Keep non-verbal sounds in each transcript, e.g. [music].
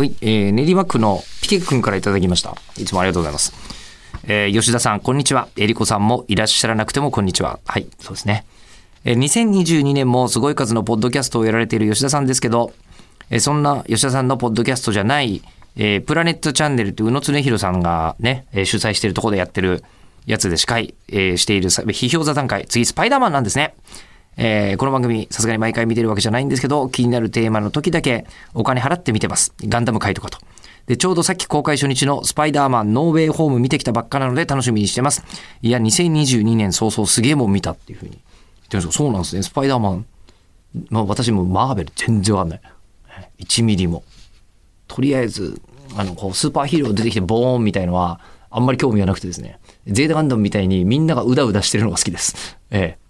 はい、えー、練馬区のピケ君からいただきました。いつもありがとうございます。えー、吉田さん、こんにちは。えりこさんもいらっしゃらなくてもこんにちは。はい、そうですね。えー、2022年もすごい数のポッドキャストをやられている吉田さんですけど、えー、そんな吉田さんのポッドキャストじゃない、えー、プラネットチャンネルって宇野恒弘さんがね、えー主催しているところでやってるやつで司会、えーしている批評座談会、次スパイダーマンなんですね。えーこの番組、さすがに毎回見てるわけじゃないんですけど、気になるテーマの時だけお金払って見てます。ガンダム会とかと。で、ちょうどさっき公開初日のスパイダーマンノーウェイホーム見てきたばっかなので楽しみにしてます。いや、2022年早々すげえもん見たっていうふうに言ってるんですそうなんですね。スパイダーマン。まあ私もマーベル全然わかんない。1ミリも。とりあえず、あの、こう、スーパーヒーロー出てきてボーンみたいのは、あんまり興味がなくてですね。ゼータガンダムみたいにみんながうだうだしてるのが好きです。ええ。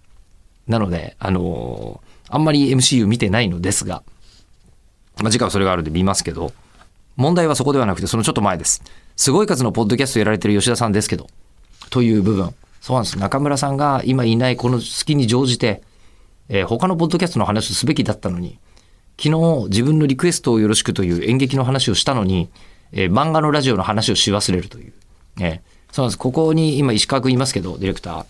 なので、あのーあんまり MCU 見てないのですが、まあ、次回はそれがあるんで見ますけど、問題はそこではなくて、そのちょっと前です。すごい数のポッドキャストやられてる吉田さんですけど、という部分。そうなんです。中村さんが今いないこの隙に乗じて、えー他のポッドキャストの話をすべきだったのに、昨日自分のリクエストをよろしくという演劇の話をしたのに、えー漫画のラジオの話をし忘れるという。えーそうなんです。ここに今石川くんいますけど、ディレクター。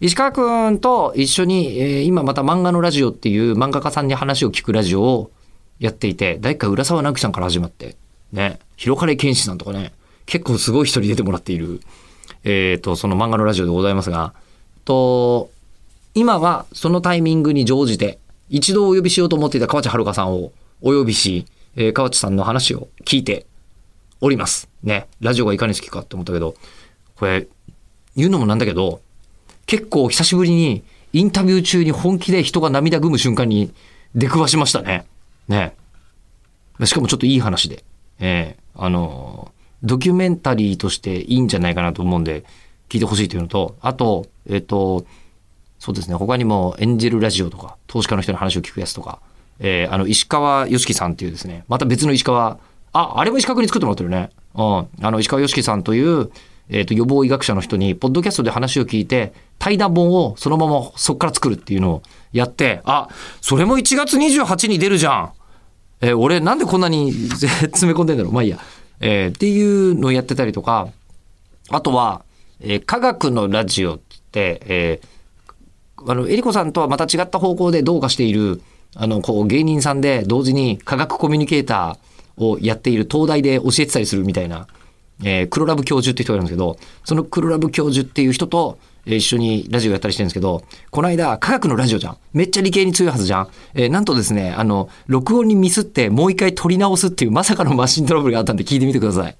石川くんと一緒に、えー今また漫画のラジオっていう漫画家さんに話を聞くラジオをやっていて、第1回浦沢直樹さんから始まって、ね、広金健志さんとかね、結構すごい人に出てもらっている、えっ、と、その漫画のラジオでございますが、と、今はそのタイミングに乗じて、一度お呼びしようと思っていた河内遥さんをお呼びし、えー河内さんの話を聞いております。ね、ラジオがいかに好きかって思ったけど、これ、言うのもなんだけど、結構久しぶりにインタビュー中に本気で人が涙ぐむ瞬間に出くわしましたね。ね。しかもちょっといい話で。ええあの、ドキュメンタリーとしていいんじゃないかなと思うんで、聞いてほしいというのと、あと、えっ、と、そうですね、他にもエンジェルラジオとか、投資家の人の話を聞くやつとか、えーあの、石川良樹さんっていうですね、また別の石川、あ、あれも石川君に作ってもらってるね。うん。あの、石川良樹さんという、えっ、と、予防医学者の人に、ポッドキャストで話を聞いて、対談本をそのままそこから作るっていうのをやって、あ、それも1月28に出るじゃん。えー俺なんでこんなに [laughs] 詰め込んでんだろうまあいいや。えーっていうのをやってたりとか、あとは、えー科学のラジオって言って、えーあの、えりこさんとはまた違った方向でどうかしている、あの、こう、芸人さんで同時に科学コミュニケーターをやっている東大で教えてたりするみたいな、えー黒ラブ教授って人がいるんですけど、その黒ラブ教授っていう人と、え一緒にラジオやったりしてるんですけど、この間、科学のラジオじゃん。めっちゃ理系に強いはずじゃん。えーなんとですね、あの、録音にミスってもう一回撮り直すっていうまさかのマシントラブルがあったんで聞いてみてください。